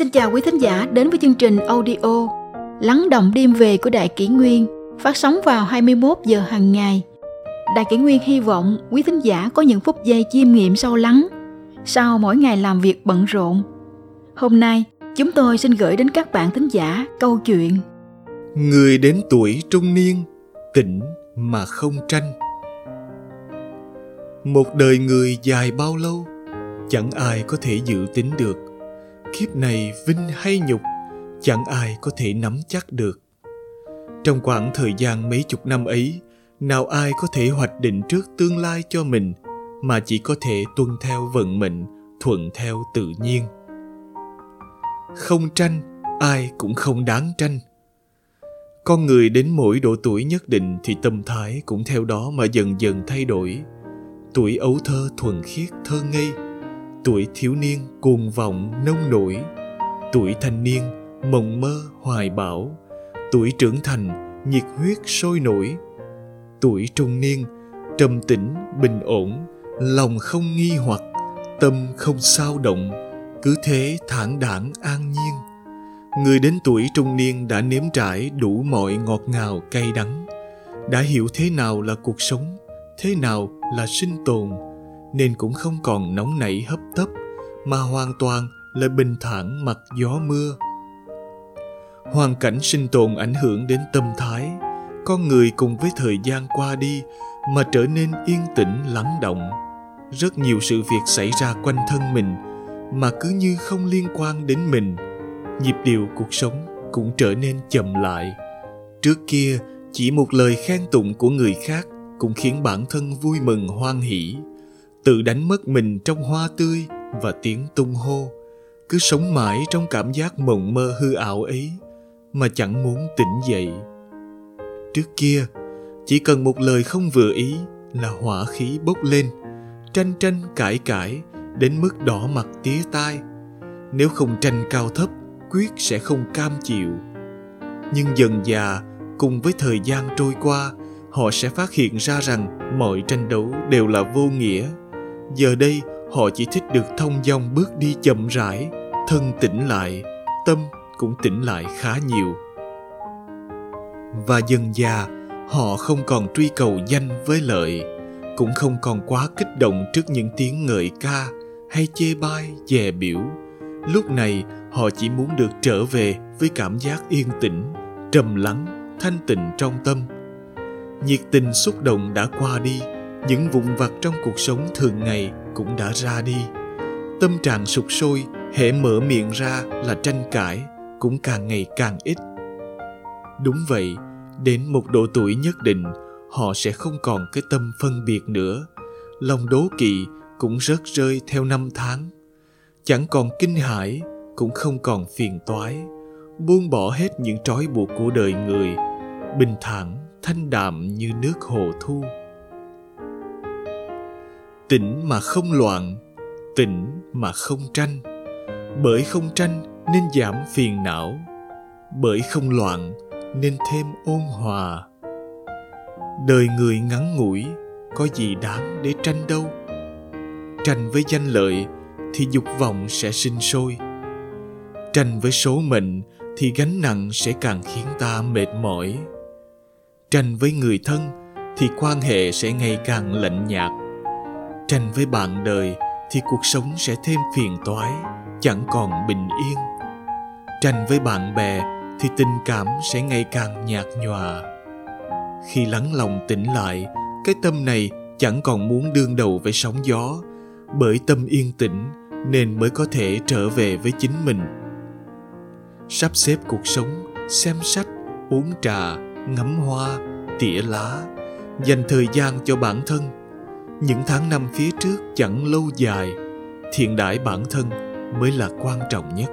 Xin chào quý thính giả đến với chương trình audio Lắng động đêm về của Đại Kỷ Nguyên phát sóng vào 21 giờ hàng ngày. Đại Kỷ Nguyên hy vọng quý thính giả có những phút giây chiêm nghiệm sâu lắng sau mỗi ngày làm việc bận rộn. Hôm nay, chúng tôi xin gửi đến các bạn thính giả câu chuyện Người đến tuổi trung niên, tỉnh mà không tranh. Một đời người dài bao lâu, chẳng ai có thể dự tính được. Kiếp này vinh hay nhục, chẳng ai có thể nắm chắc được. Trong khoảng thời gian mấy chục năm ấy, nào ai có thể hoạch định trước tương lai cho mình mà chỉ có thể tuân theo vận mệnh, thuận theo tự nhiên. Không tranh, ai cũng không đáng tranh. Con người đến mỗi độ tuổi nhất định thì tâm thái cũng theo đó mà dần dần thay đổi. Tuổi ấu thơ thuần khiết thơ ngây, tuổi thiếu niên cuồng vọng nông nổi, tuổi thanh niên mộng mơ hoài bão, tuổi trưởng thành nhiệt huyết sôi nổi, tuổi trung niên trầm tĩnh bình ổn, lòng không nghi hoặc, tâm không sao động, cứ thế thản đảng an nhiên. Người đến tuổi trung niên đã nếm trải đủ mọi ngọt ngào cay đắng, đã hiểu thế nào là cuộc sống, thế nào là sinh tồn, nên cũng không còn nóng nảy hấp tấp, mà hoàn toàn là bình thản mặc gió mưa. Hoàn cảnh sinh tồn ảnh hưởng đến tâm thái, con người cùng với thời gian qua đi mà trở nên yên tĩnh lắng động. Rất nhiều sự việc xảy ra quanh thân mình mà cứ như không liên quan đến mình. Nhịp điệu cuộc sống cũng trở nên chậm lại. Trước kia, chỉ một lời khen tụng của người khác cũng khiến bản thân vui mừng hoan hỷ, tự đánh mất mình trong hoa tươi và tiếng tung hô, cứ sống mãi trong cảm giác mộng mơ hư ảo ấy mà chẳng muốn tỉnh dậy. Trước kia, chỉ cần một lời không vừa ý là hỏa khí bốc lên, tranh tranh cãi cãi đến mức đỏ mặt tía tai. Nếu không tranh cao thấp, quyết sẽ không cam chịu. Nhưng dần dà, cùng với thời gian trôi qua, họ sẽ phát hiện ra rằng mọi tranh đấu đều là vô nghĩa. Giờ đây, họ chỉ thích được thông dong bước đi chậm rãi, thân tỉnh lại, tâm cũng tỉnh lại khá nhiều. Và dần già họ không còn truy cầu danh với lợi, cũng không còn quá kích động trước những tiếng ngợi ca hay chê bai, dè biểu. Lúc này, họ chỉ muốn được trở về với cảm giác yên tĩnh, trầm lắng, thanh tịnh trong tâm. Nhiệt tình xúc động đã qua đi, những vụn vặt trong cuộc sống thường ngày cũng đã ra đi. Tâm trạng sụp sôi, hễ mở miệng ra là tranh cãi, cũng càng ngày càng ít. Đúng vậy, đến một độ tuổi nhất định, họ sẽ không còn cái tâm phân biệt nữa. Lòng đố kỵ cũng rớt rơi theo năm tháng. Chẳng còn kinh hãi, cũng không còn phiền toái. Buông bỏ hết những trói buộc của đời người, bình thản, thanh đạm như nước hồ thu. Tỉnh mà không loạn, tỉnh mà không tranh. Bởi không tranh nên giảm phiền não, bởi không loạn nên thêm ôn hòa. Đời người ngắn ngủi có gì đáng để tranh đâu? Tranh với danh lợi thì dục vọng sẽ sinh sôi. Tranh với số mệnh thì gánh nặng sẽ càng khiến ta mệt mỏi. Tranh với người thân thì quan hệ sẽ ngày càng lạnh nhạt tranh với bạn đời thì cuộc sống sẽ thêm phiền toái, chẳng còn bình yên. Tranh với bạn bè thì tình cảm sẽ ngày càng nhạt nhòa. Khi lắng lòng tỉnh lại, cái tâm này chẳng còn muốn đương đầu với sóng gió, bởi tâm yên tĩnh nên mới có thể trở về với chính mình. Sắp xếp cuộc sống, xem sách, uống trà, ngắm hoa, tỉa lá, dành thời gian cho bản thân những tháng năm phía trước chẳng lâu dài, thiện đãi bản thân mới là quan trọng nhất.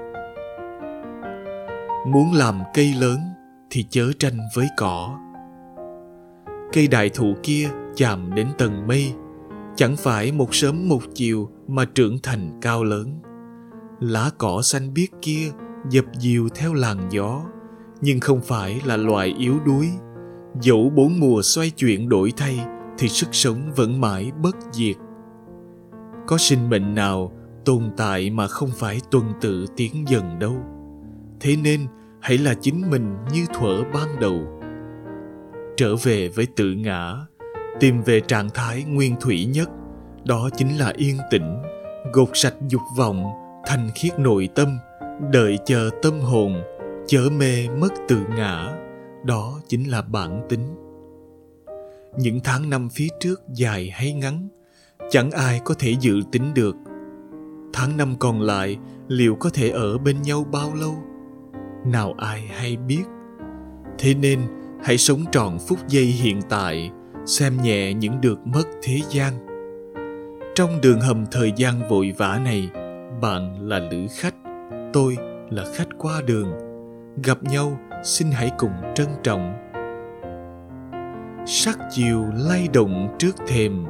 Muốn làm cây lớn thì chớ tranh với cỏ. Cây đại thụ kia chạm đến tầng mây, chẳng phải một sớm một chiều mà trưởng thành cao lớn. Lá cỏ xanh biếc kia dập dìu theo làn gió, nhưng không phải là loài yếu đuối. Dẫu bốn mùa xoay chuyển đổi thay thì sức sống vẫn mãi bất diệt. Có sinh mệnh nào tồn tại mà không phải tuần tự tiến dần đâu. Thế nên, hãy là chính mình như thuở ban đầu. Trở về với tự ngã, tìm về trạng thái nguyên thủy nhất, đó chính là yên tĩnh, gột sạch dục vọng thành khiết nội tâm, đợi chờ tâm hồn chở mê mất tự ngã, đó chính là bản tính những tháng năm phía trước dài hay ngắn, chẳng ai có thể dự tính được. Tháng năm còn lại, liệu có thể ở bên nhau bao lâu? Nào ai hay biết. Thế nên, hãy sống trọn phút giây hiện tại, xem nhẹ những được mất thế gian. Trong đường hầm thời gian vội vã này, bạn là lữ khách, tôi là khách qua đường. Gặp nhau, xin hãy cùng trân trọng sắc chiều lay động trước thềm,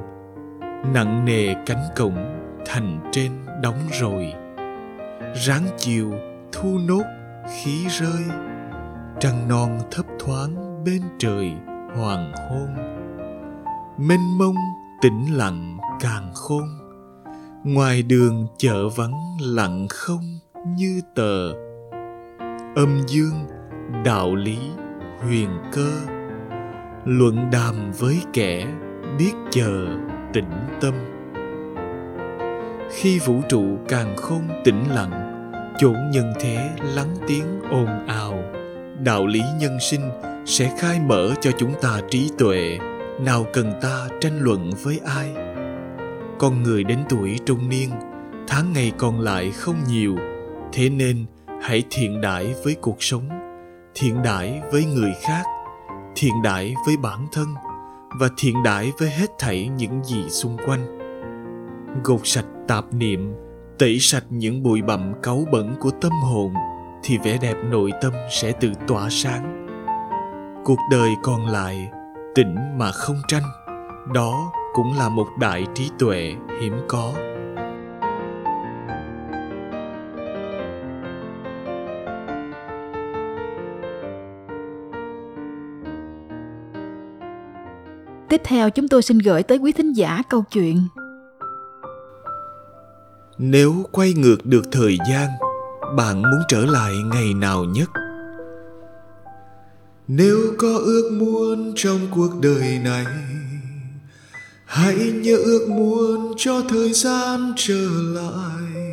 nặng nề cánh cổng thành trên đóng rồi. Ráng chiều thu nốt khí rơi, trăng non thấp thoáng bên trời hoàng hôn. Mênh mông tĩnh lặng càng khôn, ngoài đường chợ vắng lặng không như tờ. Âm dương, đạo lý, huyền cơ luận đàm với kẻ biết chờ tĩnh tâm. Khi vũ trụ càng khôn tĩnh lặng, chốn nhân thế lắng tiếng ồn ào. Đạo lý nhân sinh sẽ khai mở cho chúng ta trí tuệ. Nào cần ta tranh luận với ai? Con người đến tuổi trung niên, tháng ngày còn lại không nhiều. Thế nên hãy thiện đãi với cuộc sống, thiện đãi với người khác thiện đãi với bản thân và thiện đãi với hết thảy những gì xung quanh. Gột sạch tạp niệm, tẩy sạch những bụi bặm cáu bẩn của tâm hồn thì vẻ đẹp nội tâm sẽ tự tỏa sáng. Cuộc đời còn lại, tĩnh mà không tranh, đó cũng là một đại trí tuệ hiếm có. Tiếp theo chúng tôi xin gửi tới quý thính giả câu chuyện. Nếu quay ngược được thời gian, bạn muốn trở lại ngày nào nhất? Nếu có ước muốn trong cuộc đời này Hãy nhớ ước muốn cho thời gian trở lại.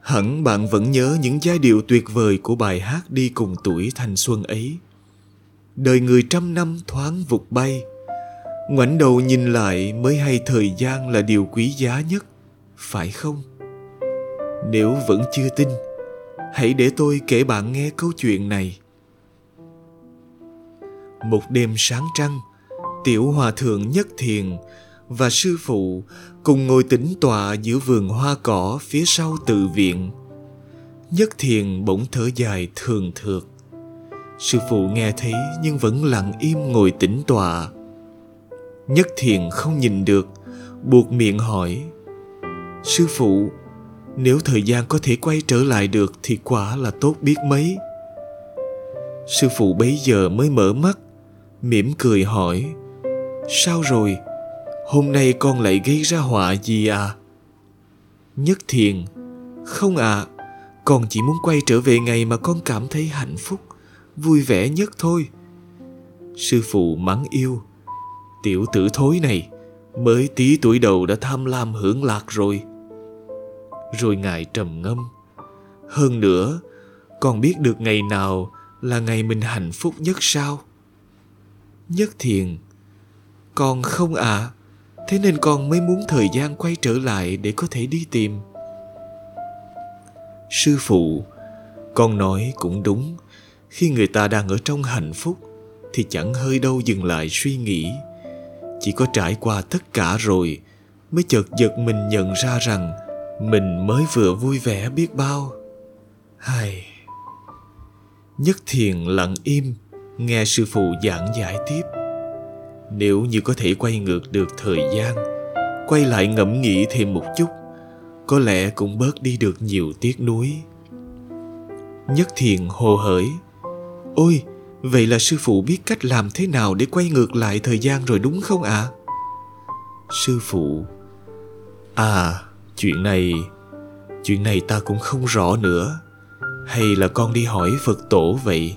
Hẳn bạn vẫn nhớ những giai điệu tuyệt vời của bài hát đi cùng tuổi thanh xuân ấy đời người trăm năm thoáng vụt bay. Ngoảnh đầu nhìn lại mới hay thời gian là điều quý giá nhất, phải không? Nếu vẫn chưa tin, hãy để tôi kể bạn nghe câu chuyện này. Một đêm sáng trăng, tiểu hòa thượng nhất thiền và sư phụ cùng ngồi tĩnh tọa giữa vườn hoa cỏ phía sau tự viện. Nhất thiền bỗng thở dài thường thượt. Sư phụ nghe thấy nhưng vẫn lặng im ngồi tĩnh tọa. Nhất thiền không nhìn được, buộc miệng hỏi. Sư phụ, nếu thời gian có thể quay trở lại được thì quả là tốt biết mấy. Sư phụ bấy giờ mới mở mắt, mỉm cười hỏi. Sao rồi? Hôm nay con lại gây ra họa gì à? Nhất thiền, không ạ, à, con chỉ muốn quay trở về ngày mà con cảm thấy hạnh phúc vui vẻ nhất thôi. Sư phụ mắng yêu tiểu tử thối này mới tí tuổi đầu đã tham lam hưởng lạc rồi. Rồi ngài trầm ngâm hơn nữa còn biết được ngày nào là ngày mình hạnh phúc nhất sao? Nhất thiền con không ạ à, thế nên con mới muốn thời gian quay trở lại để có thể đi tìm. Sư phụ con nói cũng đúng khi người ta đang ở trong hạnh phúc, thì chẳng hơi đâu dừng lại suy nghĩ. Chỉ có trải qua tất cả rồi, mới chợt giật mình nhận ra rằng mình mới vừa vui vẻ biết bao. Hay nhất thiền lặng im, nghe sư phụ giảng giải tiếp. Nếu như có thể quay ngược được thời gian, quay lại ngẫm nghĩ thêm một chút, có lẽ cũng bớt đi được nhiều tiếc nuối. Nhất thiền hồ hởi Ôi, vậy là sư phụ biết cách làm thế nào để quay ngược lại thời gian rồi đúng không ạ? À? Sư phụ, À, chuyện này, chuyện này ta cũng không rõ nữa. Hay là con đi hỏi Phật tổ vậy?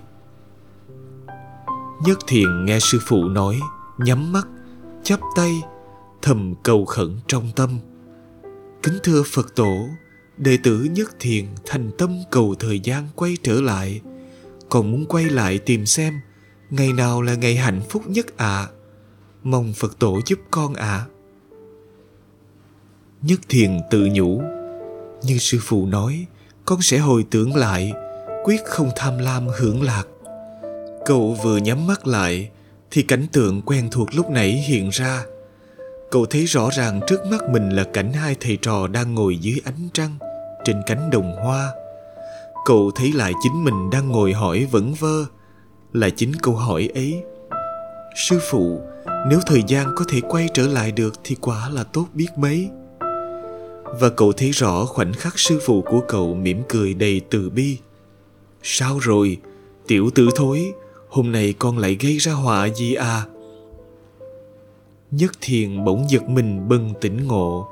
Nhất thiền nghe sư phụ nói, nhắm mắt, chắp tay, thầm cầu khẩn trong tâm. Kính thưa Phật tổ, đệ tử Nhất Thiền thành tâm cầu thời gian quay trở lại, còn muốn quay lại tìm xem ngày nào là ngày hạnh phúc nhất ạ. À. Mong Phật tổ giúp con ạ. À. Nhất Thiền tự nhủ, như sư phụ nói, con sẽ hồi tưởng lại, quyết không tham lam hưởng lạc. Cậu vừa nhắm mắt lại, thì cảnh tượng quen thuộc lúc nãy hiện ra – cậu thấy rõ ràng trước mắt mình là cảnh hai thầy trò đang ngồi dưới ánh trăng trên cánh đồng hoa cậu thấy lại chính mình đang ngồi hỏi vẩn vơ là chính câu hỏi ấy. Sư phụ nếu thời gian có thể quay trở lại được thì quả là tốt biết mấy. Và cậu thấy rõ khoảnh khắc sư phụ của cậu mỉm cười đầy từ bi. Sao rồi? Tiểu tử thối hôm nay con lại gây ra họa gì à? Nhất thiền bỗng giật mình bừng tỉnh ngộ.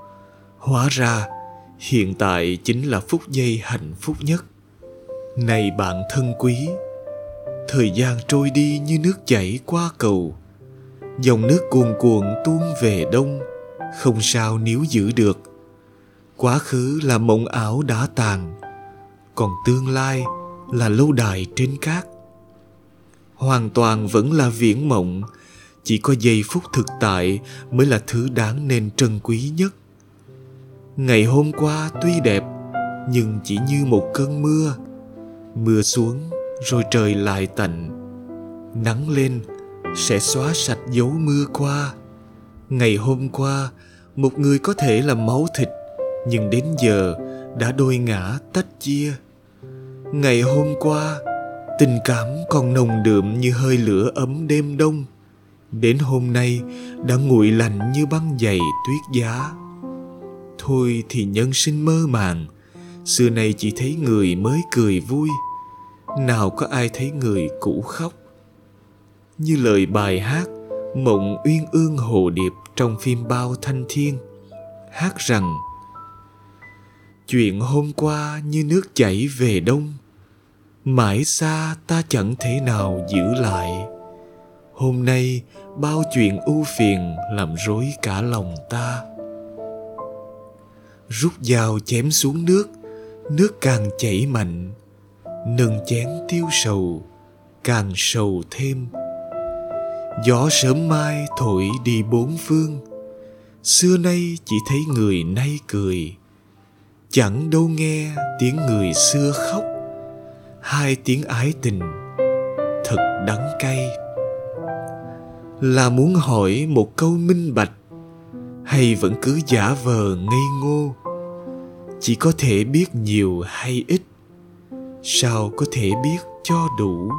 Hóa ra, hiện tại chính là phút giây hạnh phúc nhất. Này bạn thân quý, thời gian trôi đi như nước chảy qua cầu. Dòng nước cuồn cuộn tuôn về đông, không sao níu giữ được. Quá khứ là mộng ảo đã tàn, còn tương lai là lâu đài trên cát. Hoàn toàn vẫn là viễn mộng, chỉ có giây phút thực tại mới là thứ đáng nên trân quý nhất ngày hôm qua tuy đẹp nhưng chỉ như một cơn mưa mưa xuống rồi trời lại tạnh. Nắng lên sẽ xóa sạch dấu mưa qua. Ngày hôm qua, một người có thể là máu thịt, nhưng đến giờ đã đôi ngã tách chia. Ngày hôm qua, tình cảm còn nồng đượm như hơi lửa ấm đêm đông. Đến hôm nay, đã nguội lạnh như băng dày tuyết giá. Thôi thì nhân sinh mơ màng xưa nay chỉ thấy người mới cười vui. Nào có ai thấy người cũ khóc. Như lời bài hát mộng uyên ương hồ điệp trong phim bao thanh thiên, hát rằng, chuyện hôm qua như nước chảy về đông, mãi xa ta chẳng thể nào giữ lại. Hôm nay bao chuyện ưu phiền làm rối cả lòng ta. Rút dao chém xuống nước nước càng chảy mạnh, nâng chén tiêu sầu càng sầu thêm. Gió sớm mai thổi đi bốn phương, xưa nay chỉ thấy người nay cười. Chẳng đâu nghe tiếng người xưa khóc, hai tiếng ái tình thật đắng cay. Là muốn hỏi một câu minh bạch, hay vẫn cứ giả vờ ngây ngô? Chỉ có thể biết nhiều hay ít. Sao có thể biết cho đủ?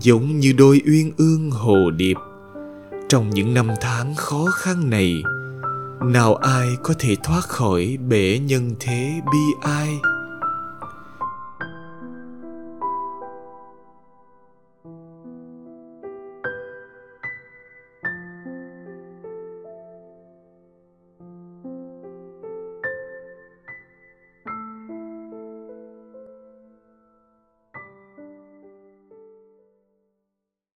Giống như đôi uyên ương hồ điệp. Trong những năm tháng khó khăn này, nào ai có thể thoát khỏi bể nhân thế bi ai?